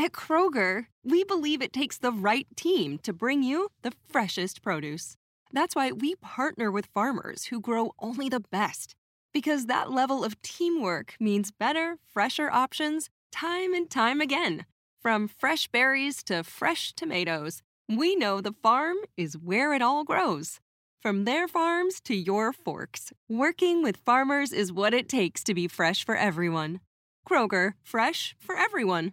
At Kroger, we believe it takes the right team to bring you the freshest produce. That's why we partner with farmers who grow only the best. Because that level of teamwork means better, fresher options time and time again. From fresh berries to fresh tomatoes, we know the farm is where it all grows. From their farms to your forks, working with farmers is what it takes to be fresh for everyone. Kroger, fresh for everyone.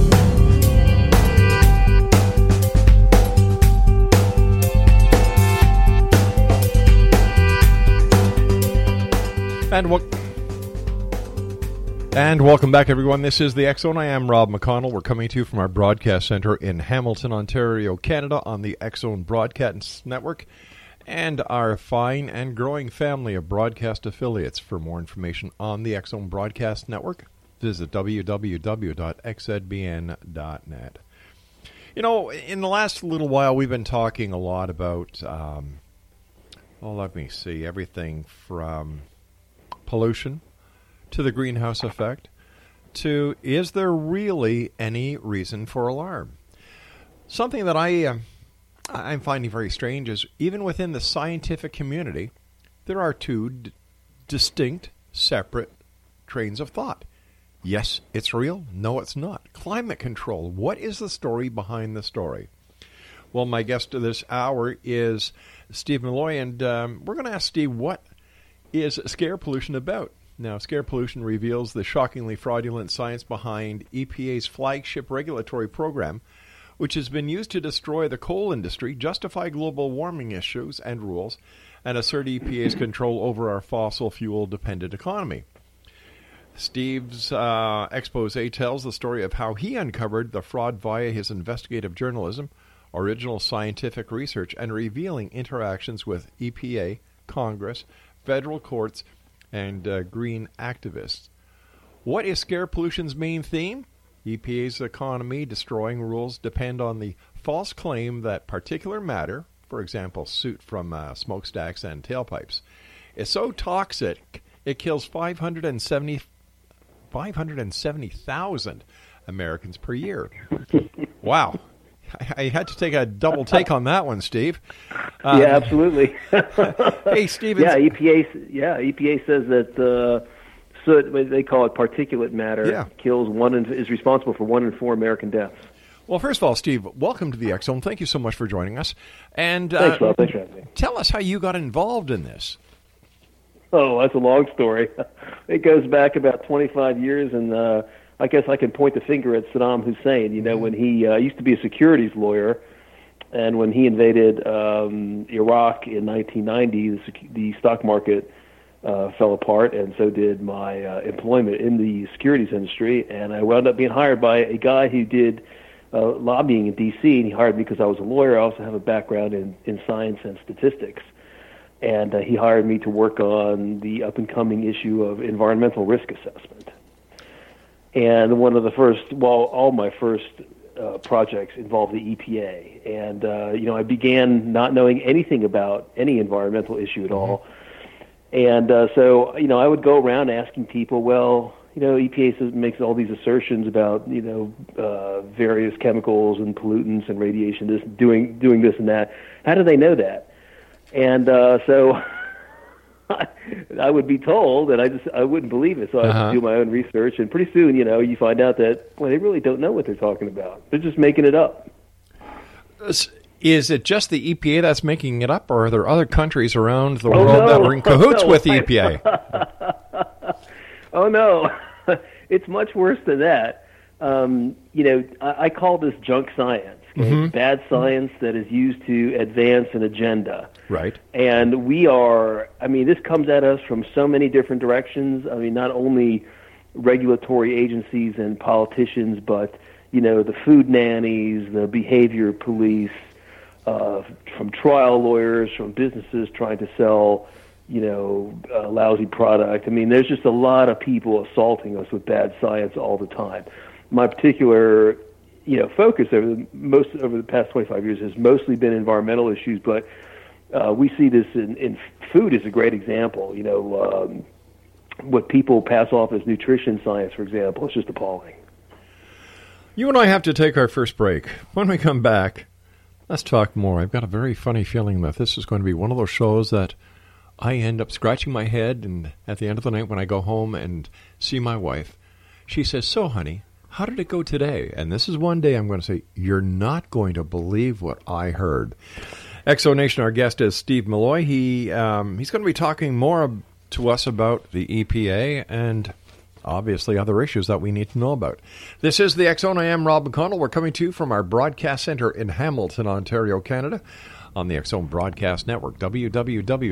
And wel- and welcome back, everyone. This is the X Zone. I am Rob McConnell. We're coming to you from our broadcast center in Hamilton, Ontario, Canada, on the X Zone Broadcast Network and our fine and growing family of broadcast affiliates. For more information on the X Zone Broadcast Network, visit www.xzbn.net. You know, in the last little while, we've been talking a lot about, um, well, let me see, everything from pollution to the greenhouse effect to is there really any reason for alarm? Something that I uh, I'm finding very strange is even within the scientific community, there are two d- distinct, separate trains of thought. Yes, it's real. No, it's not. Climate control. What is the story behind the story? Well, my guest of this hour is Steve Milloy, and um, we're going to ask Steve what is scare pollution about? Now, scare pollution reveals the shockingly fraudulent science behind EPA's flagship regulatory program, which has been used to destroy the coal industry, justify global warming issues and rules, and assert EPA's control over our fossil fuel dependent economy. Steve's uh, expose tells the story of how he uncovered the fraud via his investigative journalism, original scientific research, and revealing interactions with EPA, Congress, federal courts, and uh, green activists. What is scare pollution's main theme? EPA's economy destroying rules depend on the false claim that particulate matter, for example, soot from uh, smokestacks and tailpipes, is so toxic it kills 570 570,000 Americans per year. Wow. I had to take a double take on that one, Steve. Um, yeah, absolutely. hey, Steve. Yeah, EPA. Yeah, EPA says that uh, soot, they call it particulate matter, yeah. kills one in, is responsible for one in four American deaths. Well, first of all, Steve, welcome to the Zone. Thank you so much for joining us. And uh, thanks, Rob. Thanks for having me. Tell us how you got involved in this. Oh, that's a long story. It goes back about 25 years, and uh, I guess I can point the finger at Saddam Hussein. You know, when he uh, used to be a securities lawyer, and when he invaded um, Iraq in 1990, the, sec- the stock market uh, fell apart, and so did my uh, employment in the securities industry. And I wound up being hired by a guy who did uh, lobbying in D.C., and he hired me because I was a lawyer. I also have a background in, in science and statistics and uh, he hired me to work on the up and coming issue of environmental risk assessment. And one of the first, well, all my first uh, projects involved the EPA, and uh, you know I began not knowing anything about any environmental issue at all, and uh, so you know I would go around asking people, well, you know EPA says, makes all these assertions about you know uh, various chemicals and pollutants and radiation, this doing doing this and that. How do they know that? and uh, so I would be told, and I just I wouldn't believe it. So I Uh-huh. do my own research, and pretty soon, you know, you find out that well, they really don't know what they're talking about. They're just making it up. Is it just the EPA that's making it up, or are there other countries around the Oh, world no. that are in cahoots Oh, with the EPA? Oh no, it's much worse than that. Um, you know, I, I call this junk science. Mhm. Bad science that is used to advance an agenda. right. And we are, I mean, this comes at us from so many different directions. I mean, not only regulatory agencies and politicians, but, you know, the food nannies, the behavior police, uh, from trial lawyers, from businesses trying to sell, you know, a lousy product. I mean, there's just a lot of people assaulting us with bad science all the time. My particular, you know, focus over the, most over the past 25 years has mostly been environmental issues, but uh, we see this in, in food is a great example. You know, um, what people pass off as nutrition science, for example, is just appalling. You and I have to take our first break. When we come back, let's talk more. I've got a very funny feeling that this is going to be one of those shows that I end up scratching my head, and at the end of the night, when I go home and see my wife, she says, So, honey, how did it go today? And this is one day I'm going to say, You're not going to believe what I heard. Exo Nation, our guest is Steve Milloy. He um, he's going to be talking more to us about the EPA and obviously other issues that we need to know about. This is the X Zone. I am Rob McConnell. We're coming to you from our broadcast center in Hamilton, Ontario, Canada, on the X Zone Broadcast Network, www.xzbn.net.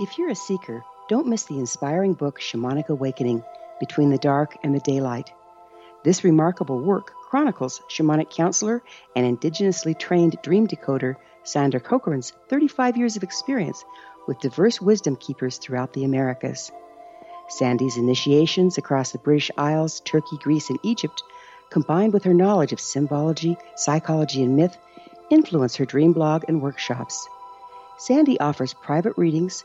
If you're a seeker, don't miss the inspiring book Shamanic Awakening Between the Dark and the Daylight. This remarkable work chronicles shamanic counselor and indigenously trained dream decoder Sandra Cochran's 35 years of experience with diverse wisdom keepers throughout the Americas. Sandy's initiations across the British Isles, Turkey, Greece, and Egypt, combined with her knowledge of symbology, psychology, and myth, influence her dream blog and workshops. Sandy offers private readings,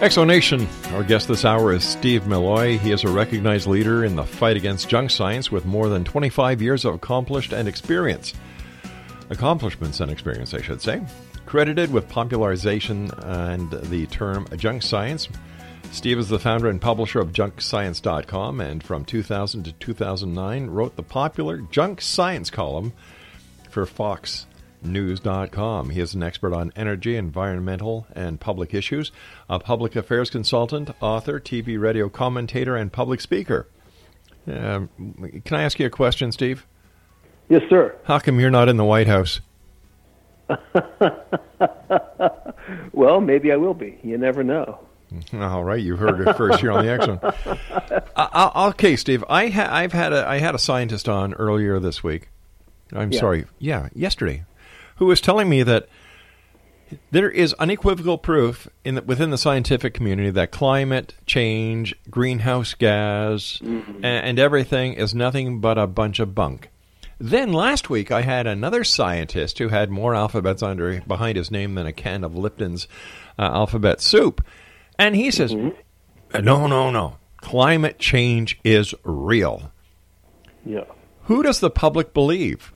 Exonation. Our guest this hour is Steve Milloy. He is a recognized leader in the fight against junk science with more than 25 years of accomplished and experience. Accomplishments and experience, I should say. Credited with popularization and the term junk science. Steve is the founder and publisher of junkscience.com and from 2000 to 2009 wrote the popular Junk Science column for Fox news.com. He is an expert on energy, environmental, and public issues, a public affairs consultant, author, TV, radio commentator, and public speaker. Uh, can I ask you a question, Steve? Yes, sir. How come you're not in the White House? well, maybe I will be. You never know. All right, you heard it first here on the X Zone. Uh, okay, Steve. I ha- I've had a I had a scientist on earlier this week. I'm Yeah. sorry. Yeah, yesterday, who was telling me that there is unequivocal proof in the, within the scientific community that climate change, greenhouse gas, Mm-hmm. a- and, everything is nothing but a bunch of bunk. Then last week I had another scientist who had more alphabets under behind his name than a can of Lipton's uh, alphabet soup, and he says, Mm-hmm. "No, no, no. Climate change is real." Yeah. Who does the public believe?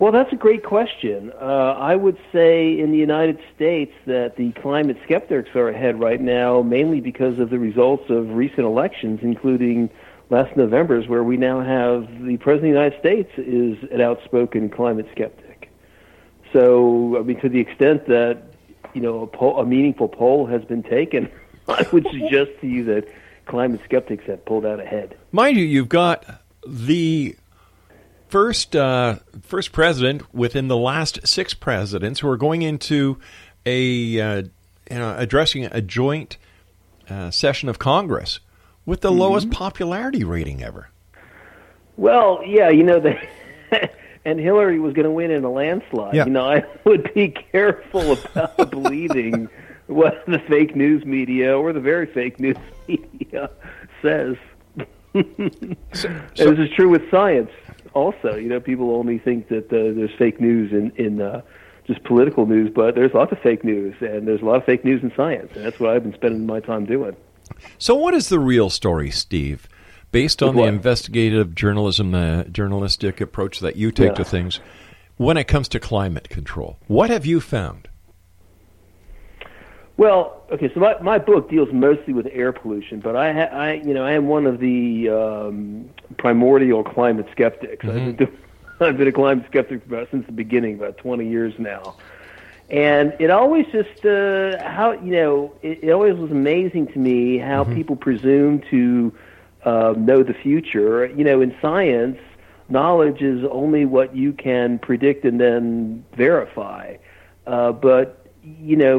Well, that's a great question. Uh, I would say in the United States that the climate skeptics are ahead right now, mainly because of the results of recent elections, including last November's, where we now have the President of the United States is an outspoken climate skeptic. So, I mean, to the extent that you know a, poll, a meaningful poll has been taken, I would suggest to you that climate skeptics have pulled out ahead. Mind you, you've got the first uh, first president within the last six presidents who are going into a uh, you know, addressing a joint uh, session of Congress with the lowest popularity rating ever. Well, yeah, you know they and Hillary was going to win in a landslide. Yeah. You know, I would be careful about believing what the fake news media or the very fake news media says. And this is true with science. Also, you know, people only think that uh, there's fake news in in uh, just political news, but there's lots of fake news, and there's a lot of fake news in science, and that's what I've been spending my time doing. So, what is the real story, Steve, based on the investigative journalism, uh, journalistic approach that you take Yeah. to things, when it comes to climate control, what have you found? Well, okay, so my, my book deals mostly with air pollution, but I, ha- I you know, I am one of the um, primordial climate skeptics. I've, been doing, I've been a climate skeptic about since the beginning, about 20 years now. And it always just uh, how you know it, it always was amazing to me how people presume to uh, know the future. You know, in science, knowledge is only what you can predict and then verify. Uh, but you know,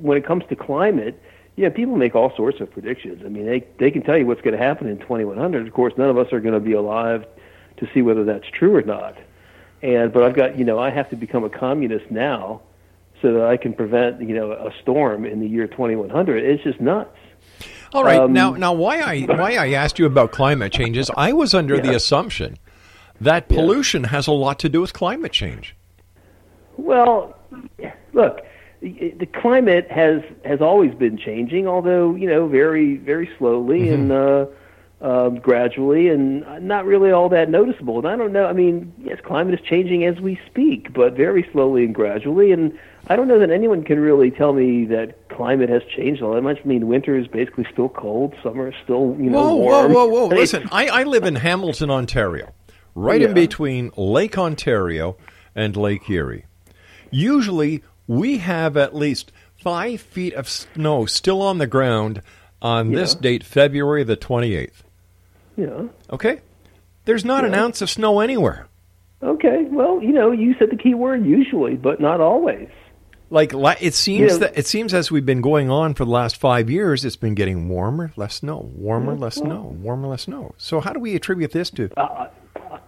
when it comes to climate, you know, people make all sorts of predictions. I mean, they they can tell you what's going to happen in 2100. Of course, none of us are going to be alive to see whether that's true or not. And but I've got you know I have to become a communist now so that I can prevent you know a storm in the year 2100. It's just nuts. All right, Um, now now why I why I asked you about climate change is I was under the assumption that pollution has a lot to do with climate change. Well, look, the climate has has always been changing, although you know very very slowly and uh, um, gradually, and not really all that noticeable. And I don't know. I mean, yes, climate is changing as we speak, but very slowly and gradually. And I don't know that anyone can really tell me that climate has changed all that much. I mean, winter is basically still cold, summer is still you know whoa, warm. whoa, whoa, whoa! I mean, Listen, I, I live in Hamilton, Ontario, right in between Lake Ontario and Lake Erie. Usually, we have at least five feet of snow still on the ground on this date, February the twenty eighth. Yeah. Okay, there's not an ounce of snow anywhere. Okay. Well, you know, you said the key word usually, but not always. Like it seems Yeah. that it seems as we've been going on for the last five years, it's been getting warmer, less snow, warmer, less well- snow, warmer, less snow. So how do we attribute this to? Uh,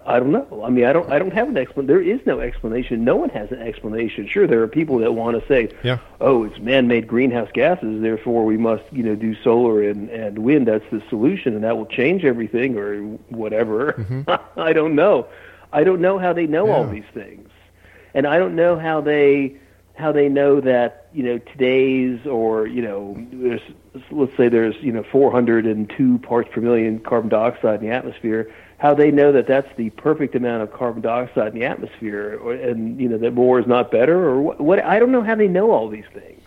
I don't know. I mean, I don't. I don't have an explanation. There is no explanation. No one has an explanation. Sure, there are people that want to say, Yeah. "Oh, it's man-made greenhouse gases, therefore we must, you know, do solar and and wind. That's the solution, and that will change everything, or whatever." Mm-hmm. I don't know. I don't know how they know all these things, and I don't know how they how they know that you know today's or you know there's let's say there's you know 402 parts per million carbon dioxide in the atmosphere how they know that that's the perfect amount of carbon dioxide in the atmosphere or, and you know that more is not better or what, what I don't know how they know all these things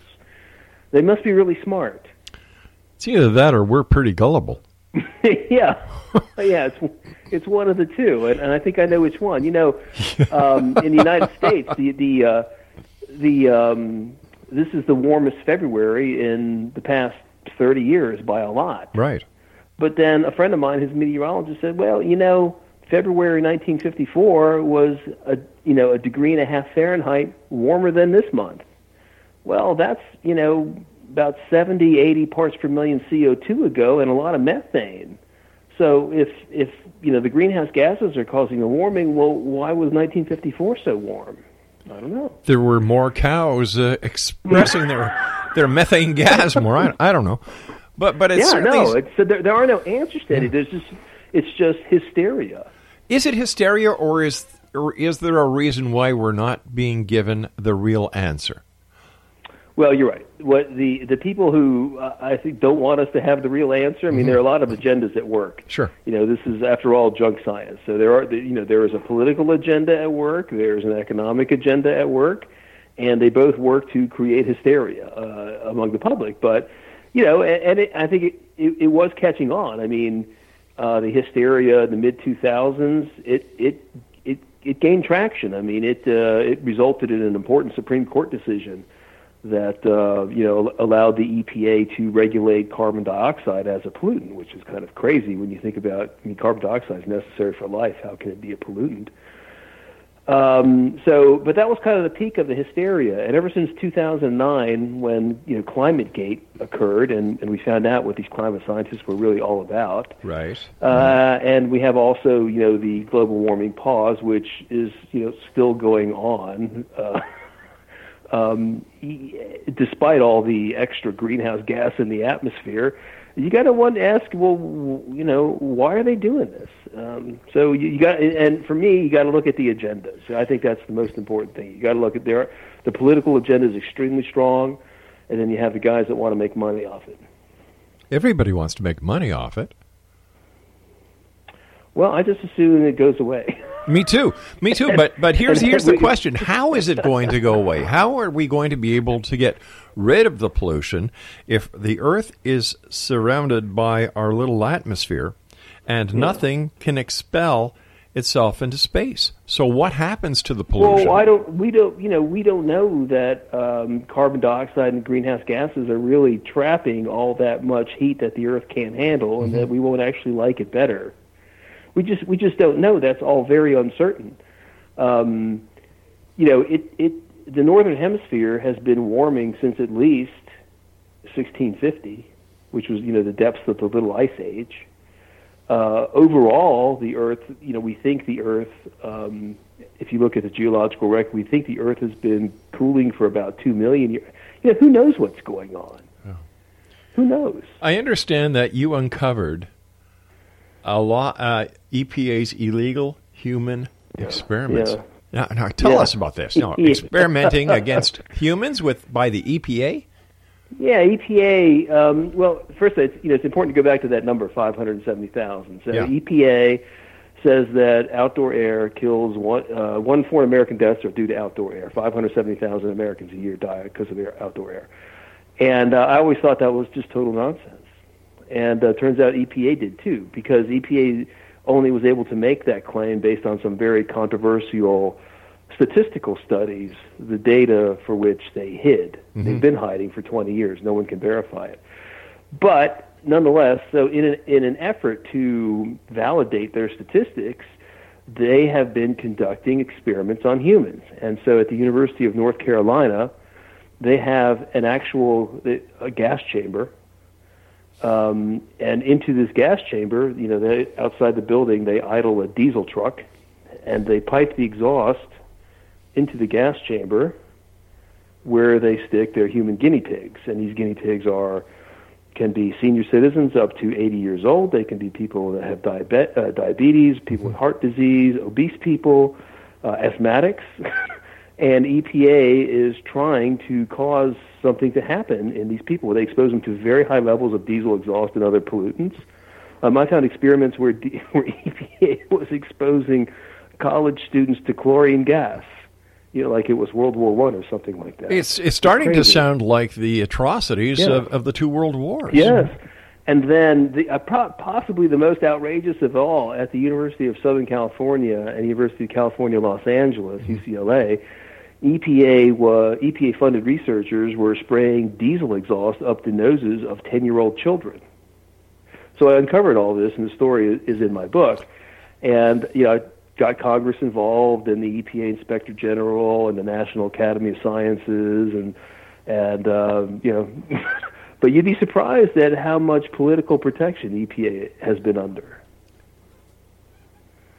they must be really smart It's either that or we're pretty gullible. yeah, yeah, it's it's one of the two, and, and I think I know which one. You know, um, in the United States, the the uh, the um, this is the warmest February in the past thirty years by a lot. Right. But then a friend of mine, his meteorologist, said, "Well, you know, February 1954 was a you know a degree and a half Fahrenheit warmer than this month." Well, that's you know about 70, 80 parts per million CO2 ago, and a lot of methane. So if if you know the greenhouse gases are causing the warming, well, why was 1954 so warm? I don't know. There were more cows uh, expressing their their methane gas more. I, I don't know, but but it's yeah, no, it's, so there, there are no answers to it. There's just it's just hysteria. is it hysteria or is or is there a reason why we're not being given the real answer? Well, you're right. What the the people who uh, I think don't want us to have the real answer. I mean, there are a lot of agendas at work. Sure. You know, this is after all junk science. So there are you know there is a political agenda at work. There is an economic agenda at work, and they both work to create hysteria uh, among the public. But you know, and, and it, I think it, it, it was catching on. I mean, uh, the hysteria in the mid 2000s. It it it it gained traction. I mean, it uh, it resulted in an important Supreme Court decision that uh, you know allowed the EPA to regulate carbon dioxide as a pollutant, which is kind of crazy when you think about. I mean, carbon dioxide is necessary for life. How can it be a pollutant? Um, so, but that was kind of the peak of the hysteria, and ever since 2009, when you know ClimateGate occurred, and, and we found out what these climate scientists were really all about, Right. uh, and we have also, you know, the global warming pause, which is, you know, still going on, uh, um, despite all the extra greenhouse gas in the atmosphere. You got to want to ask, well, you know, why are they doing this? Um, so you, you got, and for me, you got to look at the agendas. I think that's the most important thing. You got to look at their, the political agenda is extremely strong, and then you have the guys that want to make money off it. Everybody wants to make money off it. Well, I just assume it goes away. Me too. Me too. But but here's here's the question: How is it going to go away? How are we going to be able to get rid of the pollution if the Earth is surrounded by our little atmosphere, and nothing can expel itself into space? So what happens to the pollution? Well, I don't. We don't. You know, we don't know that um, carbon dioxide and greenhouse gases are really trapping all that much heat that the Earth can't handle, and Mm-hmm. that we won't actually like it better. We just we just don't know. That's all very uncertain. Um, you know, it it the northern hemisphere has been warming since at least 1650, which was you know the depths of the Little Ice Age. Uh, overall, the Earth, you know, we think the Earth, um, if you look at the geological record, we think the Earth has been cooling for about two million years. You know, who knows what's going on? Who knows? I understand that you uncovered a lot uh, EPA's illegal human experiments. Yeah. Now, now tell Yeah. us about this. Now, experimenting against humans with by the EPA. Yeah, EPA. Um, well, first, it's, you know, it's important to go back to that number, five hundred seventy thousand. So Yeah. EPA says that outdoor air kills one uh, one four American deaths are due to outdoor air. Five hundred seventy thousand Americans a year die because of air, outdoor air, and uh, I always thought that was just total nonsense. And uh, turns out EPA did too, because EPA only was able to make that claim based on some very controversial statistical studies, the data for which they hid. They've been hiding for 20 years. No one can verify it. But nonetheless, so in an, in an effort to validate their statistics, they have been conducting experiments on humans. And so at the University of North Carolina, they have an actual a gas chamber. Um, and into this gas chamber, you know, they, outside the building, they idle a diesel truck, and they pipe the exhaust into the gas chamber, where they stick their human guinea pigs. And these guinea pigs are can be senior citizens up to 80 years old. They can be people that have diabe- uh, diabetes, people with heart disease, obese people, uh, asthmatics. and EPA is trying to cause something to happen in these people. where They expose them to very high levels of diesel exhaust and other pollutants. Um, I found experiments where, D- where EPA was exposing college students to chlorine gas. You know, like it was World War One or something like that. It's it's starting to sound like the atrocities Yeah. of, of the two world wars. Yes. And then the, uh, pro- possibly the most outrageous of all at the University of Southern California and University of California, Los Angeles, UCLA, EPA was, EPA funded researchers were spraying diesel exhaust up the noses of 10 year old children. So I uncovered all this, and the story is in my book. And, you know, I got Congress involved, and the EPA Inspector General, and the National Academy of Sciences, and, and um, you know, but you'd be surprised at how much political protection EPA has been under.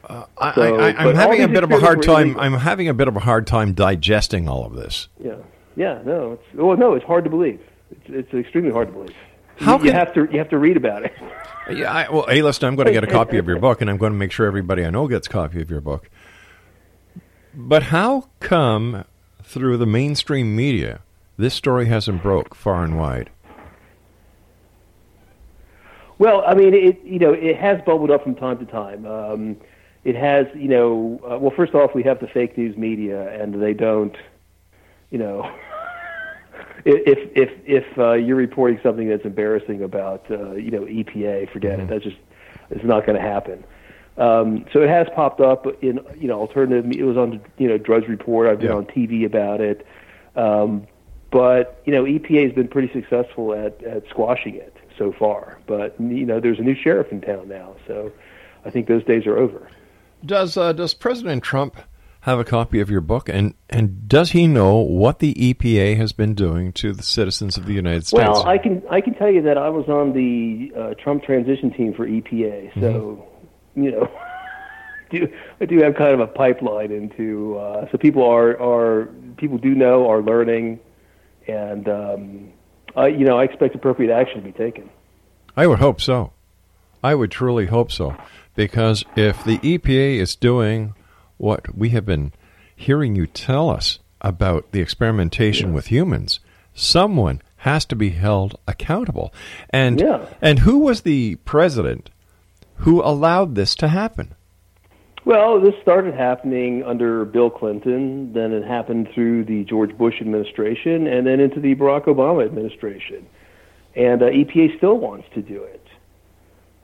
I, So, I, I'm having a bit of a hard time. I'm having a bit of a hard time digesting all of this. Yeah, yeah, no, it's well, no, it's hard to believe. It's, it's extremely hard to believe. How you, you have to you have to read about it. Yeah, I, well, hey, listen, I'm going to get a copy of your book, and I'm going to make sure everybody I know gets a copy of your book. But how come through the mainstream media this story hasn't broke far and wide? Well, I mean, it you know it has bubbled up from time to time. Um, it has, you know, uh, well, first off, we have the fake news media, and they don't, you know, if if if uh, you're reporting something that's embarrassing about, uh, you know, EPA, forget it. That's just it's not going to happen. Um, so it has popped up in, you know, alternative. It was on, you know, Drudge Report. I've been Yeah. on TV about it. Um, but you know, EPA has been pretty successful at, at squashing it so far. But you know, there's a new sheriff in town now, so I think those days are over. Does uh, Does President Trump have a copy of your book, and and does he know what the EPA has been doing to the citizens of the United States? Well, I can I can tell you that I was on the uh, Trump transition team for EPA, so you know, do I do have kind of a pipeline into. Uh, so people are are people do know are learning, and um, I you know I expect appropriate action to be taken. I would hope so. I would truly hope so. Because if the EPA is doing what we have been hearing you tell us about the experimentation with humans, someone has to be held accountable. And Yeah. and who was the president who allowed this to happen? Well, this started happening under Bill Clinton, then it happened through the George Bush administration, and then into the Barack Obama administration. And uh, EPA still wants to do it.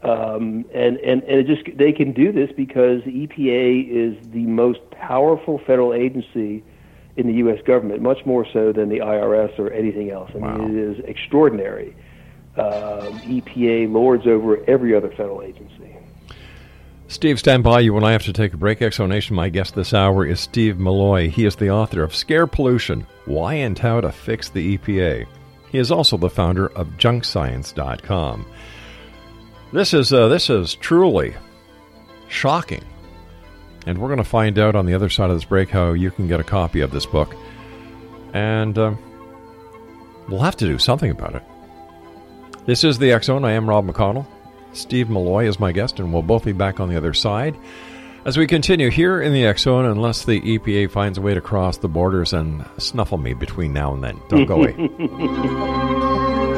Um, and and, and it just they can do this because the EPA is the most powerful federal agency in the U.S. government, much more so than the IRS or anything else. I Wow. mean, it is extraordinary. Um, EPA lords over every other federal agency. Steve, stand by. You and I have to take a break. Exonation, my guest this hour is Steve Milloy. He is the author of Scare Pollution Why and How to Fix the EPA. He is also the founder of JunkScience.com. This is, uh, this is truly shocking. And we're going to find out on the other side of this break how you can get a copy of this book. And uh, we'll have to do something about it. This is the Zone. I am Rob McConnell. Steve Milloy is my guest, and we'll both be back on the other side as we continue here in the Zone, unless the EPA finds a way to cross the borders and snuffle me between now and then. Don't go away.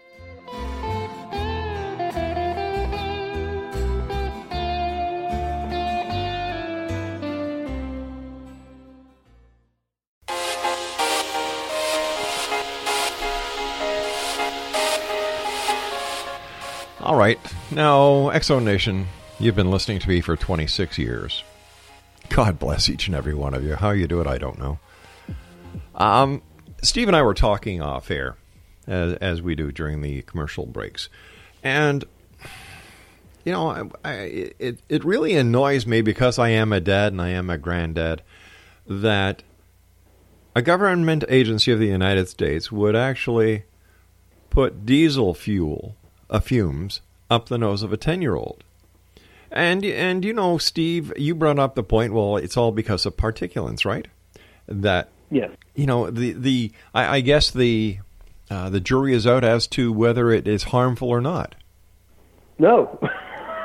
right. Now, X Zone Nation, you've been listening to me for 26 years. God bless each and every one of you. How you do it, I don't know. Um, Steve and I were talking off air, as, as we do during the commercial breaks. And, you know, I, I, it, it really annoys me because I am a dad and I am a granddad that a government agency of the United States would actually put diesel fuel uh, fumes up the nose of a 10 year old. And, and you know, Steve, you brought up the point, well, it's all because of particulates, right? That, Yes. you know, the, the I, I guess the, uh, the jury is out as to whether it is harmful or not. No.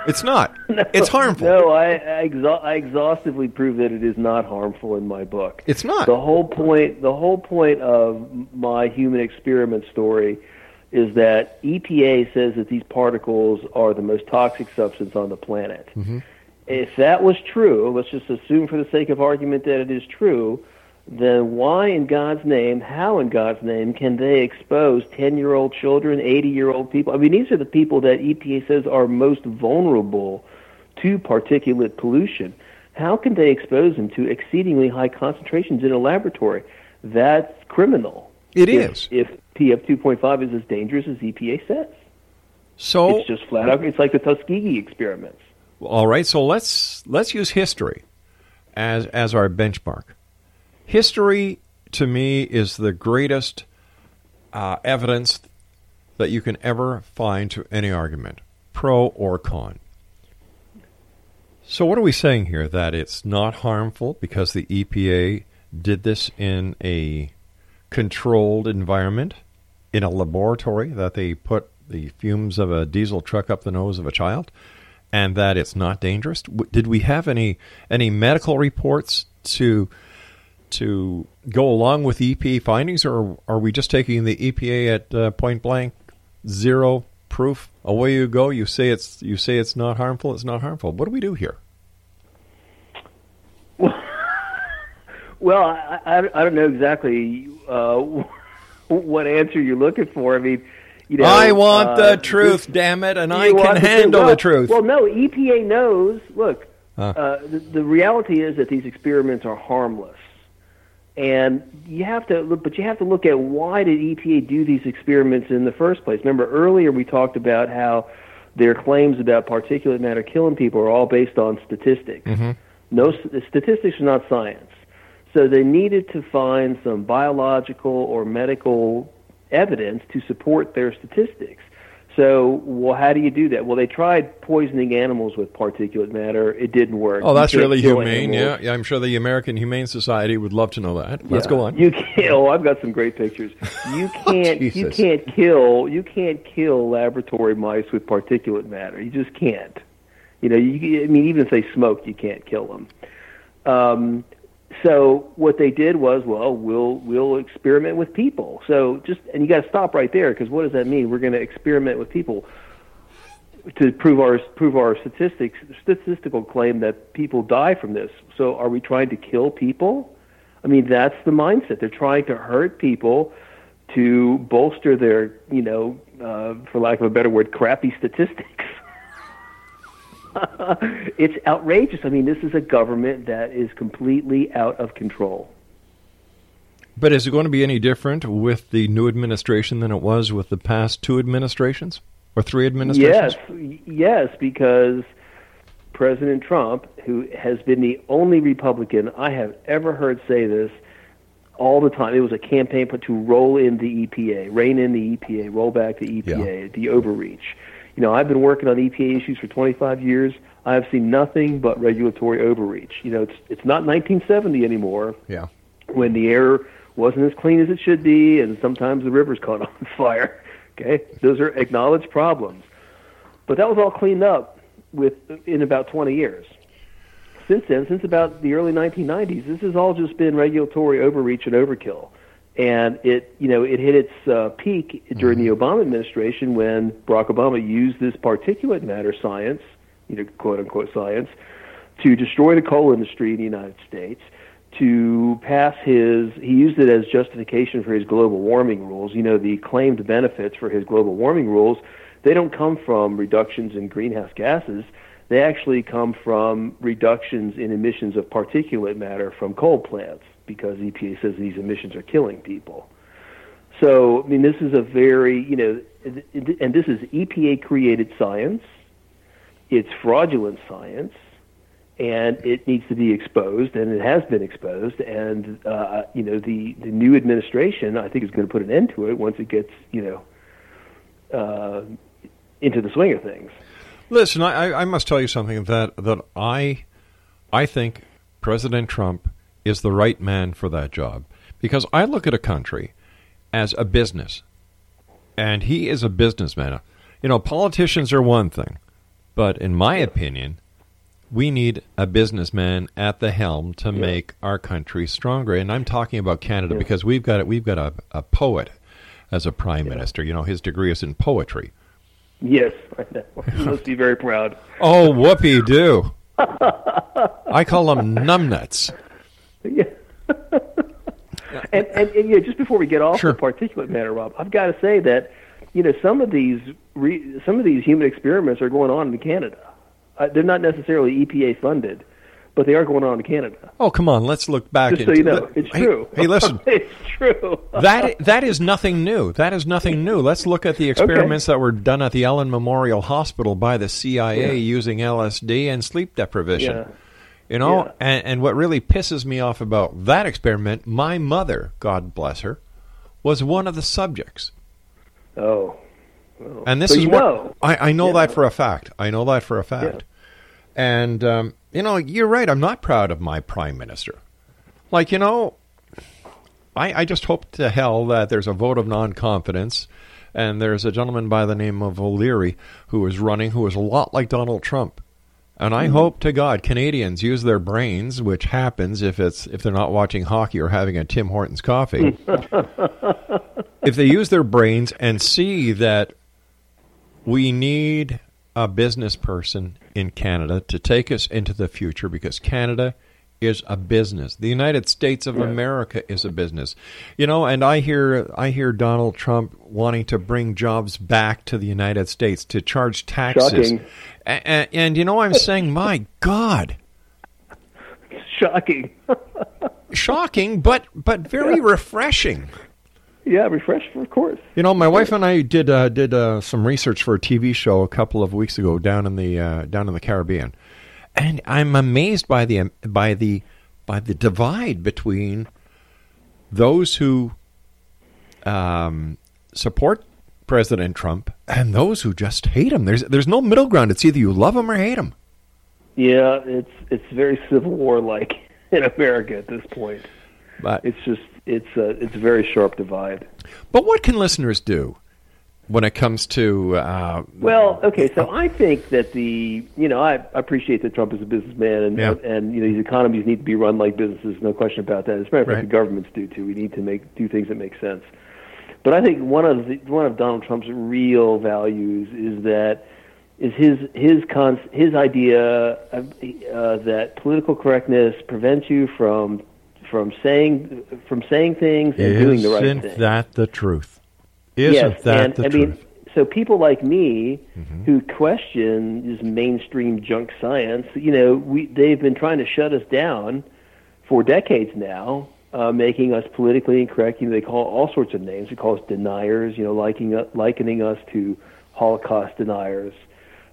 It's not. It's harmful. No, I I, exa- I exhaustively prove that it is not harmful in my book. It's not. The whole point. The whole point of my human experiment story is that EPA says that these particles are the most toxic substance on the planet. Mm-hmm. If that was true, let's just assume for the sake of argument that it is true, then why in God's name, how in God's name can they expose 10 year old children, 80 year old people? I mean, these are the people that EPA says are most vulnerable to particulate pollution. How can they expose them to exceedingly high concentrations in a laboratory? That's criminal. It is. is. If PM 2.5 is as dangerous as EPA says. So It's just flat out, it's like the Tuskegee experiments. All right, so let's let's use history as as our benchmark. History to me is the greatest uh, evidence that you can ever find to any argument, pro or con. So what are we saying here? That it's not harmful because the EPA did this in a controlled environment, in a laboratory that they put the fumes of a diesel truck up the nose of a child, and that it's not dangerous. Did we have any any medical reports to to go along with EPA findings, or are we just taking the EPA at uh, point blank zero proof? Away you go. You say it's you say it's not harmful. It's not harmful. What do we do here? Well, I, I, I don't know exactly uh, what answer you're looking for. I mean, you know, I want uh, the truth, damn it, and I can handle Well- the truth. Well, no, EPA knows. Look, Huh. uh, the, the reality is that these experiments are harmless, and you have to look. But you have to look at why did EPA do these experiments in the first place? Remember earlier we talked about how their claims about particulate matter killing people are all based on statistics. No, statistics are not science. So they needed to find some biological or medical evidence to support their statistics. So, well, how do you do that? Well, they tried poisoning animals with particulate matter. It didn't work. Oh, that's really humane. Yeah, yeah, I'm sure the American Humane Society would love to know that. Let's Yeah. go on. You can't. Oh, I've got some great pictures. You can't. you can't kill. You can't kill laboratory mice with particulate matter. You just can't. You know. You, I mean, even if they smoke, you can't kill them. Um, so what they did was, well, we'll we'll experiment with people. So just and you got to stop right there because what does that mean? We're going to experiment with people to prove our prove our statistics statistical claim that people die from this. So are we trying to kill people? I mean, that's the mindset. They're trying to hurt people to bolster their, you know, uh, for lack of a better word, crappy statistics. it's outrageous. I mean, this is a government that is completely out of control. But is it going to be any different with the new administration than it was with the past two administrations or three administrations? Yes, yes, because President Trump, who has been the only Republican I have ever heard say this all the time. It was a campaign put to roll in the EPA, rein in the EPA, roll back the EPA, yeah. the overreach. You know, I've been working on EPA issues for 25 years. I have seen nothing but regulatory overreach. You know, it's it's not 1970 anymore. Yeah. When the air wasn't as clean as it should be, and sometimes the rivers caught on fire. Okay, those are acknowledged problems. But that was all cleaned up with in about 20 years. Since then, since about the early 1990s, this has all just been regulatory overreach and overkill. And it, you know, it hit its uh, peak during the mm-hmm. Obama administration when Barack Obama used this particulate matter science, you know, quote unquote science, to destroy the coal industry in the United States. To pass his, he used it as justification for his global warming rules. You know, the claimed benefits for his global warming rules they don't come from reductions in greenhouse gases. They actually come from reductions in emissions of particulate matter from coal plants because EPA says these emissions are killing people. So, I mean, this is a very, you know, and this is EPA created science. It's fraudulent science, and it needs to be exposed, and it has been exposed. And, uh, you know, the, the new administration, I think, is going to put an end to it once it gets, you know, uh, into the swing of things. Listen, I, I must tell you something that that I I think President Trump is the right man for that job because I look at a country as a business, and he is a businessman. You know, politicians are one thing, but in my opinion, we need a businessman at the helm to yeah. make our country stronger. And I'm talking about Canada yeah. because we've got we've got a, a poet as a prime yeah. minister. You know, his degree is in poetry. Yes. You must be very proud. oh, whoopee do. I call them numbnuts. Yeah. and, and, and yeah, just before we get off sure. the particulate matter, Rob, I've got to say that you know some of these re, some of these human experiments are going on in Canada. Uh, they're not necessarily EPA funded, but they are going on in Canada. Oh, come on, let's look back. Just so you know, it's hey, true. Hey, listen, it's true. that that is nothing new. That is nothing new. Let's look at the experiments okay. that were done at the Allan Memorial Hospital by the CIA yeah. using LSD and sleep deprivation. Yeah. You know, yeah. and, and what really pisses me off about that experiment, my mother, God bless her, was one of the subjects. Oh. oh. And this so is what I, I know that for a fact. I know that for a fact. And um, you know, you're right. I'm not proud of my prime minister. Like, you know, I, I just hope to hell that there's a vote of non confidence and there's a gentleman by the name of O'Leary who is running who is a lot like Donald Trump. And I mm-hmm. hope to God Canadians use their brains, which happens if it's if they're not watching hockey or having a Tim Hortons coffee. if they use their brains and see that we need a business person in Canada to take us into the future because Canada is a business. The United States of America is a business. You know, and I hear I hear Donald Trump wanting to bring jobs back to the United States to charge taxes. And, and you know I'm saying, my god. Shocking. Shocking, but but very refreshing. Yeah, refresh, of course. You know, my wife and I did uh, did uh, some research for a TV show a couple of weeks ago down in the uh, down in the Caribbean, and I'm amazed by the by the by the divide between those who um, support President Trump and those who just hate him. There's there's no middle ground. It's either you love him or hate him. Yeah, it's it's very civil war like in America at this point. But it's just it's a it's a very sharp divide. But what can listeners do when it comes to? Uh, well, okay, so I think that the you know I appreciate that Trump is a businessman and yeah. and you know these economies need to be run like businesses, no question about that. As a matter of fact, right. the governments do too. We need to make do things that make sense. But I think one of the, one of Donald Trump's real values is that is his his cons, his idea uh, that political correctness prevents you from from saying from saying things and Isn't doing the right thing. Isn't that the truth? Isn't yes, that and, the I truth? Mean, so people like me mm-hmm. who question this mainstream junk science, you know, we they've been trying to shut us down for decades now, uh, making us politically incorrect. You know, they call all sorts of names. They call us deniers. You know, liking, uh, likening us to Holocaust deniers.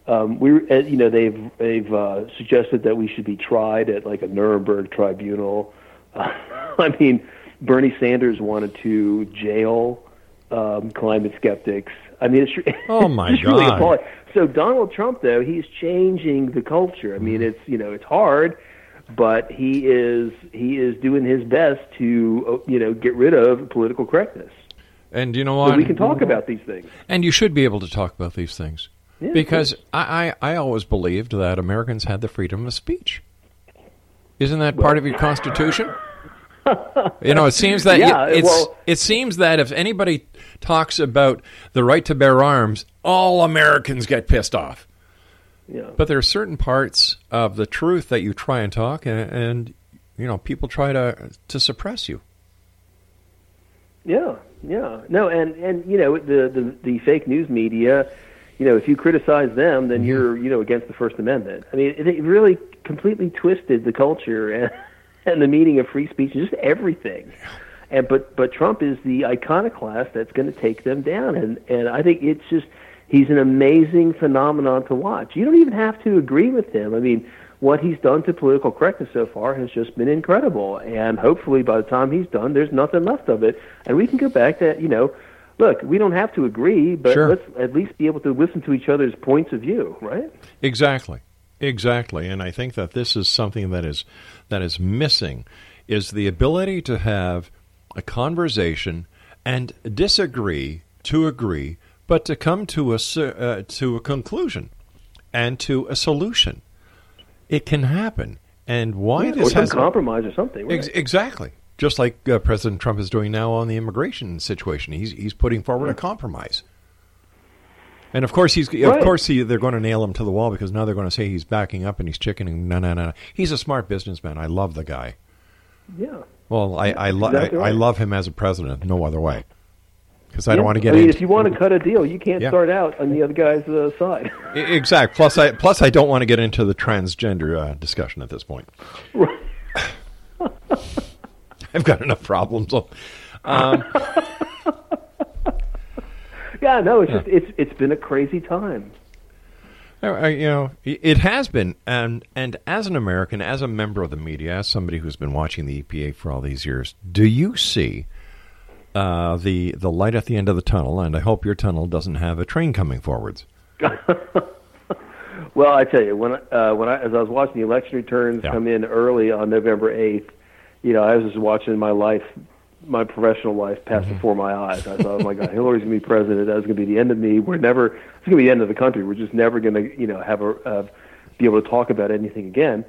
Um, we, uh, you know, they've they've uh, suggested that we should be tried at like a Nuremberg tribunal. Uh, I mean, Bernie Sanders wanted to jail um, climate skeptics. I mean, it's, oh my it's God. really appalling. So Donald Trump, though, he's changing the culture. I mean, Mm-hmm. it's you know, it's hard, but he is he is doing his best to uh, you know get rid of political correctness. And you know So what? we can talk about these things. And you should be able to talk about these things. Yeah, because I, I, I always believed that Americans had the freedom of speech. Isn't that part of your Constitution? you know, it seems that Yeah, it's, well- it seems that if anybody talks about the right to bear arms, all Americans get pissed off. Yeah. But there are certain parts of the truth that you try and talk, and, and you know, people try to to suppress you. Yeah, yeah, no, and and you know the the, the fake news media, you know, if you criticize them, then mm-hmm. you're you know against the First Amendment. I mean, it really completely twisted the culture and and the meaning of free speech, and just everything. And but but Trump is the iconoclast that's going to take them down, and and I think it's just he's an amazing phenomenon to watch. You don't even have to agree with him. I mean, what he's done to political correctness so far has just been incredible. And hopefully, by the time he's done, there's nothing left of it, and we can go back to you know. Look, we don't have to agree, but Sure. let's at least be able to listen to each other's points of view, right? Exactly. Exactly. And I think that this is something that is that is missing is the ability to have a conversation and disagree to agree, but to come to a uh, to a conclusion and to a solution. It can happen. And why Yeah, or this some has compromise or something. Right? Ex- exactly. Just like uh, President Trump is doing now on the immigration situation, he's he's putting forward a compromise. And of course, he's of course he, they're going to nail him to the wall because now they're going to say he's backing up and he's chickening. No, no, no, no. He's a smart businessman. I love the guy. yeah. Well, I I, lo- Exactly I, I love him as a president. No other way. Because I don't want to get I mean, into if you want to cut a deal, you can't Yeah. start out on the other guy's uh, side. E- exact. Plus, I plus I don't want to get into the transgender uh, discussion at this point. I've got enough problems. Um, yeah, no, it's just it's it's been a crazy time. Uh, you know, it has been, and and as an American, as a member of the media, as somebody who's been watching the EPA for all these years, do you see uh, the the light at the end of the tunnel? And I hope your tunnel doesn't have a train coming forwards. Well, I tell you, when uh, when I as I was watching the election returns come in early on November eighth, you know, I was just watching my life, my professional life, passed Mm-hmm. before my eyes. I thought, oh my God, Hillary's going to be president. That's going to be the end of me. We're never. It's going to be the end of the country. We're just never going to, you know, have a uh, be able to talk about anything again.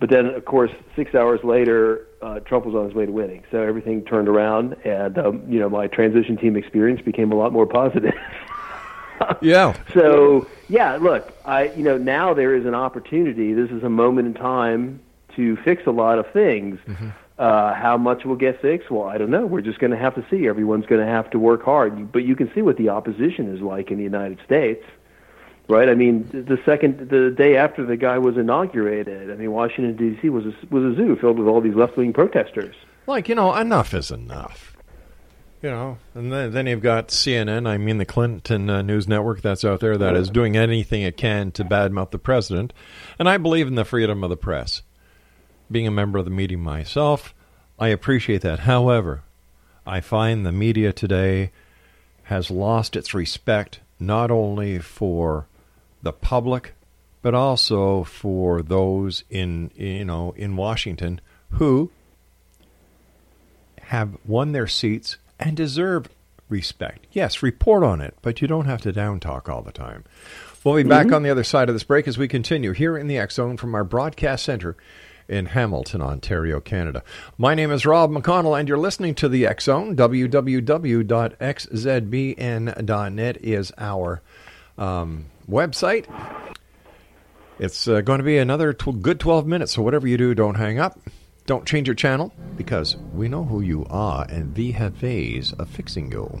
But then, of course, six hours later, uh, Trump was on his way to winning. So everything turned around, and um, you know, my transition team experience became a lot more positive. Yeah. So yeah, look, I you know now there is an opportunity. This is a moment in time to fix a lot of things. Uh, how much will get fixed? Well, I don't know. We're just going to have to see. Everyone's going to have to work hard. But you can see what the opposition is like in the United States, right? I mean, the second, the day after the guy was inaugurated, I mean, Washington D.C. was a, was a zoo filled with all these left wing protesters. Like you know, enough is enough. You know, and then, then you've got CNN. I mean, the Clinton uh, News Network that's out there that is doing anything it can to badmouth the president. And I believe in the freedom of the press. Being a member of the media myself, I appreciate that. However, I find the media today has lost its respect not only for the public, but also for those in you know in Washington who have won their seats and deserve respect. Yes, report on it, but you don't have to down talk all the time. We'll be back Mhm. on the other side of this break as we continue here in the X Zone from our broadcast center in Hamilton, Ontario, Canada. My name is Rob McConnell, and you're listening to the X Zone. www.xzbn.net is our um, website. It's uh, going to be another tw- good 12 minutes, so whatever you do, don't hang up. Don't change your channel because we know who you are and we have ways of fixing you.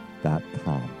www.holisticcancerfoundation.com.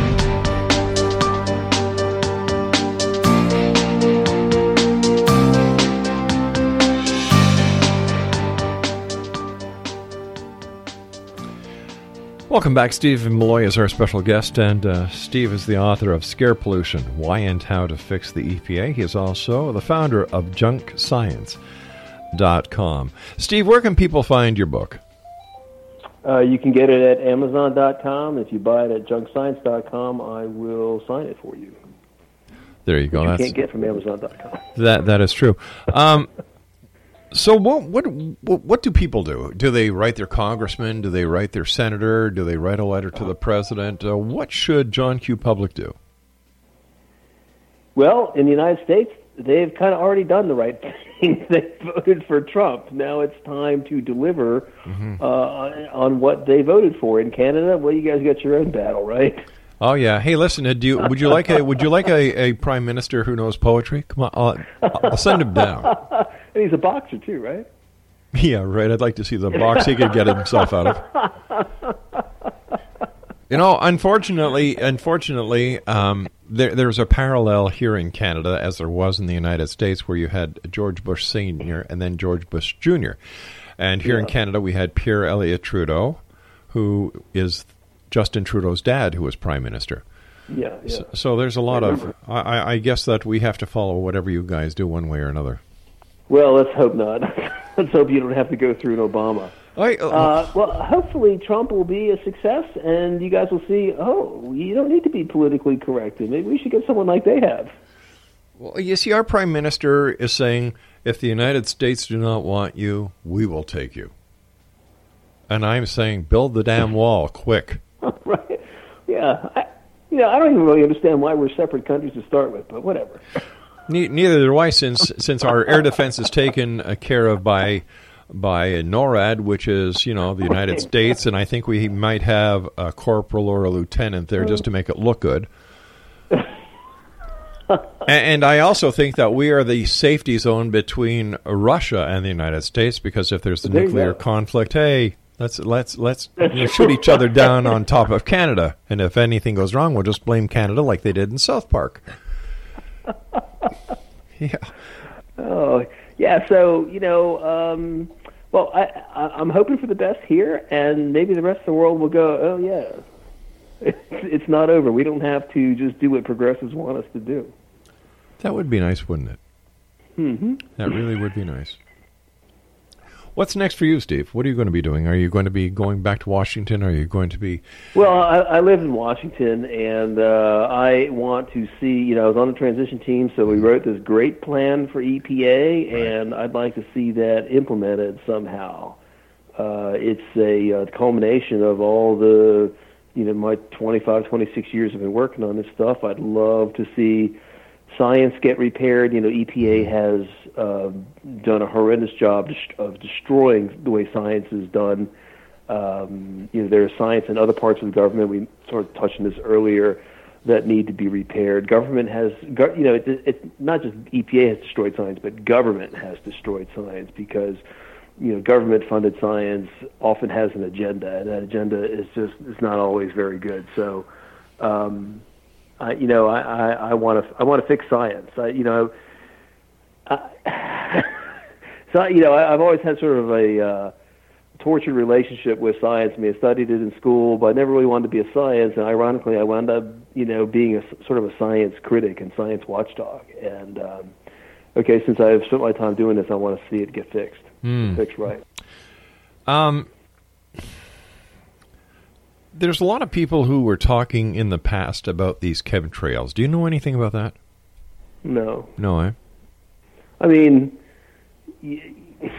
Welcome back. Steve Milloy is our special guest, and uh, Steve is the author of Scare Pollution Why and How to Fix the EPA. He is also the founder of junkscience.com. Steve, where can people find your book? Uh, you can get it at Amazon.com. If you buy it at junkscience.com, I will sign it for you. There you go. Which you That's, can't get from Amazon.com. That that is true. Um, So what, what what do people do? Do they write their congressman? Do they write their senator? Do they write a letter to the president? Uh, what should John Q. Public do? Well, in the United States, they've kind of already done the right thing. they voted for Trump. Now it's time to deliver Mm-hmm. uh, on what they voted for. In Canada, well, you guys got your own battle, right? Oh yeah. Hey, listen. uh, Do you, would you like a would you like a, a prime minister who knows poetry? Come on, I'll, I'll send him down. and he's a boxer too, right? Yeah, right. I'd like to see the box he could get himself out of. You know, unfortunately, unfortunately, um, there, there's a parallel here in Canada, as there was in the United States, where you had George Bush Senior and then George Bush Junior. And here in Canada, we had Pierre Elliott Trudeau, who is Justin Trudeau's dad, who was prime minister. Yeah, yeah. So, so there's a lot of. I, I- I guess that we have to follow whatever you guys do, one way or another. Well, let's hope not. let's hope you don't have to go through an Obama. I, Uh, well, hopefully Trump will be a success, and you guys will see. Oh, you don't need to be politically correct. Maybe we should get someone like they have. Well, you see, our prime minister is saying, if the United States do not want you, we will take you. And I'm saying, build the damn wall quick. Yeah. I, you know, I don't even really understand why we're separate countries to start with, but whatever. Neither do I, since since our air defense is taken uh, care of by by NORAD, which is you know the United States, and I think we might have a corporal or a lieutenant there just to make it look good. And I also think that we are the safety zone between Russia and the United States because if there's a There nuclear conflict, hey, let's let's let's you know, shoot each other down on top of Canada, and if anything goes wrong, we'll just blame Canada like they did in South Park. yeah. Oh, yeah. So you know, um, well, I, I, I'm hoping for the best here, and maybe the rest of the world will go. Oh yeah, it's, it's not over. We don't have to just do what progressives want us to do. That would be nice, wouldn't it? hmm That really would be nice. What's next for you, Steve? What are you going to be doing? Are you going to be going back to Washington? Are you going to be? Well, I, I live in Washington, and uh, I want to see. You know, I was on the transition team, so we wrote this great plan for EPA, and I'd like to see that implemented somehow. Uh, it's a uh, culmination of all the, you know, my 25, 26 years I've been working on this stuff. I'd love to see science get repaired. You know, EPA has uh, done a horrendous job of destroying the way science is done. Um, you know, there is science in other parts of the government. We sort of touched on this earlier that need to be repaired. Government has, you know, it, it's not just EPA has destroyed science, but government has destroyed science because, you know, government-funded science often has an agenda, and that agenda is just is not always very good. So, um, I, you know, I, I, I want to I want to fix science. I, you know, I, so you know, I, I've always had sort of a uh, tortured relationship with science. I mean, I studied it in school, but I never really wanted to be a science. And ironically, I wound up, you know, being a sort of a science critic and science watchdog. And um, okay, since I've spent my time doing this, I want to see it get fixed, Hmm. fixed right. Um, there's a lot of people who were talking in the past about these chemtrails. Do you know anything about that? No, No, eh? I mean, y-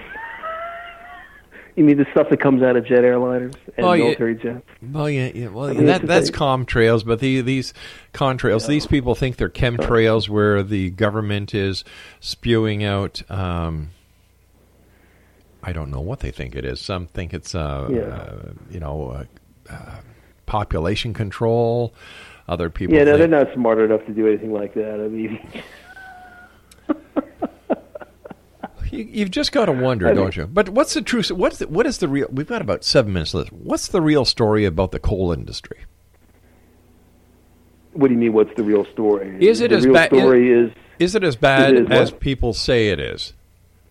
you mean the stuff that comes out of jet airliners and Oh, yeah. military jets? Well, yeah, yeah. Well, I mean, that that's like- comtrails, but the, these contrails, these people think they're chemtrails, where the government is spewing out. Um, I don't know what they think it is. Some think it's, uh, Yeah. uh, you know, uh, uh, population control. Other people, yeah, no, think, they're not smart enough to do anything like that. I mean, You, you've just got to wonder, I mean- don't you? But what's the truth? What's the, what is the real? We've got about seven minutes left. What's the real story about the coal industry? what do you mean? What's the real story? Is it the as bad? Story is, is it as bad as what? people say it is?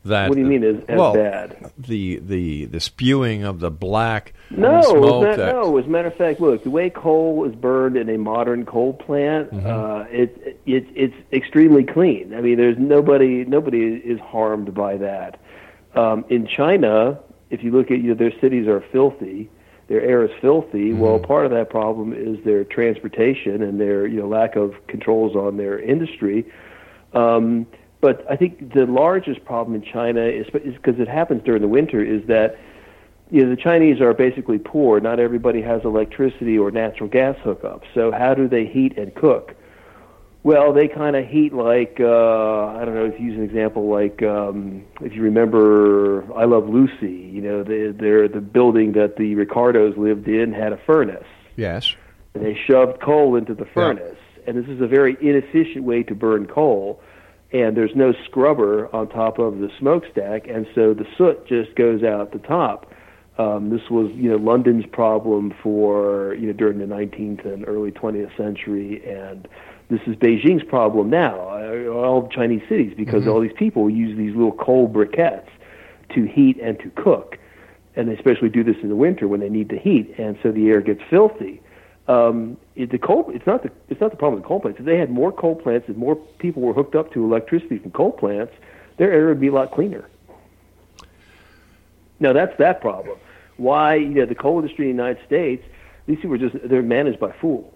That What do you mean as- as well, bad? The the the spewing of the black no, smoke. not, that, no. As a matter of fact, look, the way coal is burned in a modern coal plant, Mm-hmm. uh, it, it it's extremely clean. I mean, there's nobody nobody is harmed by that. Um, in China, if you look at you know, their cities are filthy. Their air is filthy. Well, Mm-hmm. part of that problem is their transportation and their you know lack of controls on their industry. Um, but I think the largest problem in China is because it happens during the winter is that you know the Chinese are basically poor. Not everybody has electricity or natural gas hookups. So how do they heat and cook? Well, they kind of heat like uh, I don't know. If you use an example, like um, if you remember, I Love Lucy. You know, the they're the building that the Ricardos lived in had a furnace. Yes. And they shoved coal into the furnace, yeah. and this is a very inefficient way to burn coal. And there's no scrubber on top of the smokestack, and so the soot just goes out the top. Um, this was, you know, London's problem for you know during the 19th and early 20th century, and this is Beijing's problem now, all Chinese cities, because mm-hmm. all these people use these little coal briquettes to heat and to cook, and they especially do this in the winter when they need to heat, and so the air gets filthy. Um, the coal, it's not the it's not the problem with coal plants. If they had more coal plants, if more people were hooked up to electricity from coal plants, their air would be a lot cleaner. Now that's that problem. Why you know the coal industry in the United States? These people are just they're managed by fools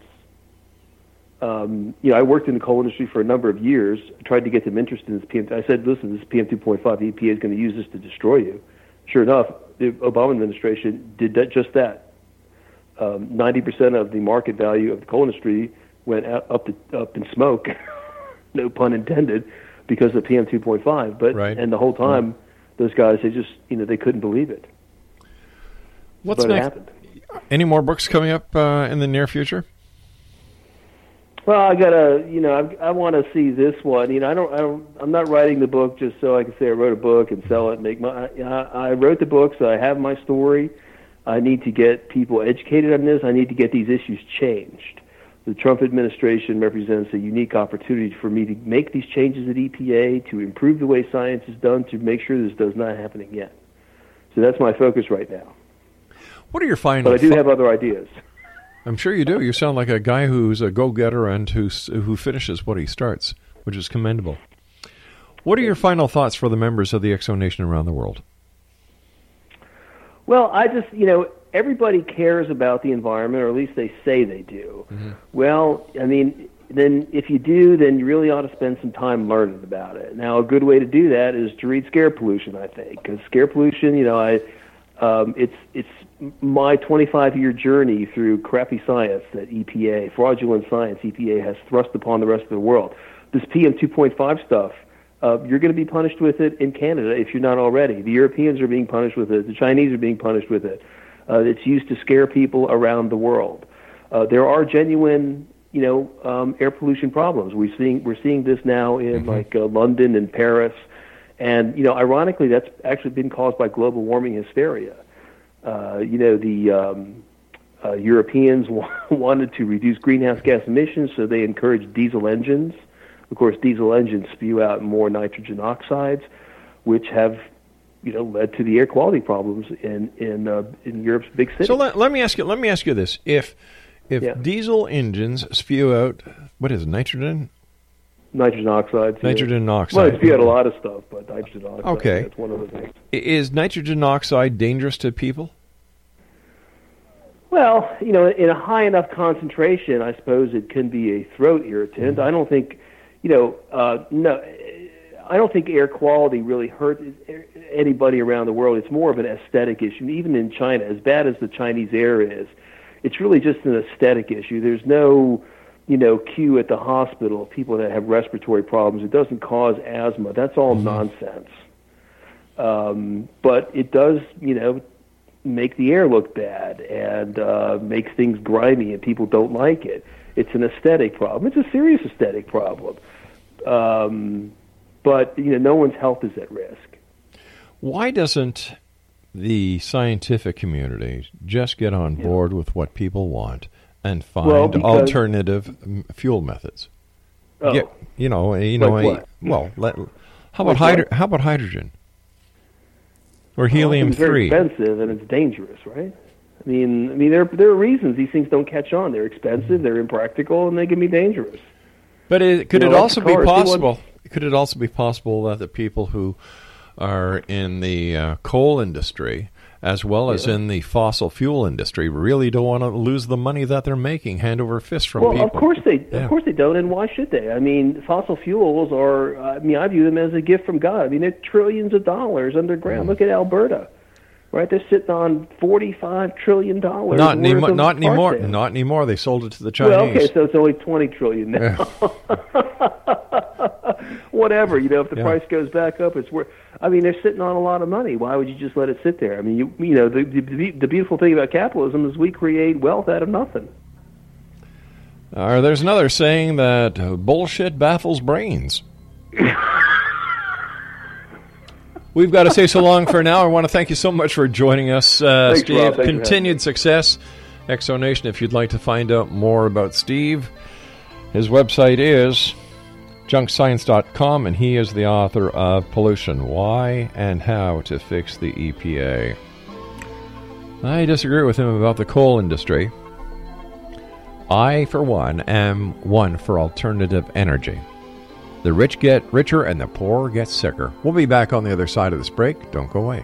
um, you know, I worked in the coal industry for a number of years. Tried to get them interested in this PM. I said, listen, this PM 2.5, the EPA is going to use this to destroy you. Sure enough, the Obama administration did that, just that. Um, 90% of the market value of the coal industry went out, up to, up in smoke, no pun intended, because of PM 2.5. But right. and the whole time, right. those guys they just you know they couldn't believe it. What's but next? Any more books coming up uh, in the near future? Well, I gotta, you know, I, I want to see this one. You know, I don't, I don't, I'm not writing the book just so I can say I wrote a book and sell it and make my. I, I wrote the book, so I have my story. I need to get people educated on this. I need to get these issues changed. The Trump administration represents a unique opportunity for me to make these changes at EPA, to improve the way science is done, to make sure this does not happen again. So that's my focus right now. What are your final? But I do have other ideas. I'm sure you do. You sound like a guy who's a go-getter and who who finishes what he starts, which is commendable. What are your final thoughts for the members of the Zone Nation around the world? Well, I just, you know, everybody cares about the environment, or at least they say they do. Mm-hmm. Well, I mean, then if you do, then you really ought to spend some time learning about it. Now, a good way to do that is to read Scare Pollution, I think, because Scare Pollution, you know, I um, it's it's my 25 year journey through crappy science that EPA, fraudulent science EPA has thrust upon the rest of the world. This PM 2.5 stuff, uh, you're going to be punished with it in Canada if you're not already. The Europeans are being punished with it. The Chinese are being punished with it. Uh, it's used to scare people around the world. Uh, there are genuine, you know, um, air pollution problems. We're seeing we're seeing this now in mm-hmm. like uh, London and Paris, and you know, ironically, that's actually been caused by global warming hysteria. Uh, you know, the um, uh, Europeans wanted to reduce greenhouse gas emissions, so they encouraged diesel engines. Of course, diesel engines spew out more nitrogen oxides, which have you know led to the air quality problems in in uh, in Europe's big cities. So let, let me ask you let me ask you this: if if yeah. diesel engines spew out what is it, nitrogen? Nitrogen oxides. Nitrogen yeah. oxide. Well, they spew out a lot of stuff, but nitrogen oxide. Okay, that's one of the things. Is nitrogen oxide dangerous to people? Well, you know, in a high enough concentration, I suppose it can be a throat irritant. I don't think, you know, uh, no, I don't think air quality really hurts anybody around the world. It's more of an aesthetic issue. Even in China, as bad as the Chinese air is, it's really just an aesthetic issue. There's no, you know, queue at the hospital of people that have respiratory problems. It doesn't cause asthma. That's all mm-hmm. nonsense. Um, but it does, you know, make the air look bad and uh, makes things grimy and people don't like it. It's an aesthetic problem. It's a serious aesthetic problem. Um, but you know, no one's health is at risk. Why doesn't the scientific community just get on board yeah. with what people want and find well, because, alternative fuel methods? Oh, yeah, you know, you know, like a, well, let, how about like hydro- how about hydrogen? Or helium three. Expensive and it's dangerous, right? I mean, I mean, there there are reasons these things don't catch on. They're expensive, they're impractical, and they can be dangerous. But it, could you it also be possible? Want... Could it also be possible that the people who are in the uh, coal industry as well as Yeah. in the fossil fuel industry, really don't want to lose the money that they're making hand over fist from well, people. of course they, Yeah. of course they don't, and why should they? I mean, fossil fuels are. I mean, I view them as a gift from God. I mean, they're trillions of dollars underground. Mm. Look at Alberta, right? They're sitting on forty-five trillion dollars. Not worth anymore. Not anymore. Not anymore. They sold it to the Chinese. Well, okay, so it's only twenty trillion now. Whatever, you know, if the Yeah. price goes back up, it's worth. I mean, they're sitting on a lot of money. Why would you just let it sit there? I mean, you, you know, the, the the beautiful thing about capitalism is we create wealth out of nothing. Uh, there's another saying that bullshit baffles brains. We've got to say so long for now. I want to thank you so much for joining us, uh, Thanks, Steve. Rob. Thanks for having Continued success, Exonation. If you'd like to find out more about Steve, his website is junkscience.com, and he is the author of Pollution Why and How to Fix the EPA. I disagree with him about the coal industry. I, for one, am one for alternative energy. The rich get richer and the poor get sicker. We'll be back on the other side of this break. Don't go away.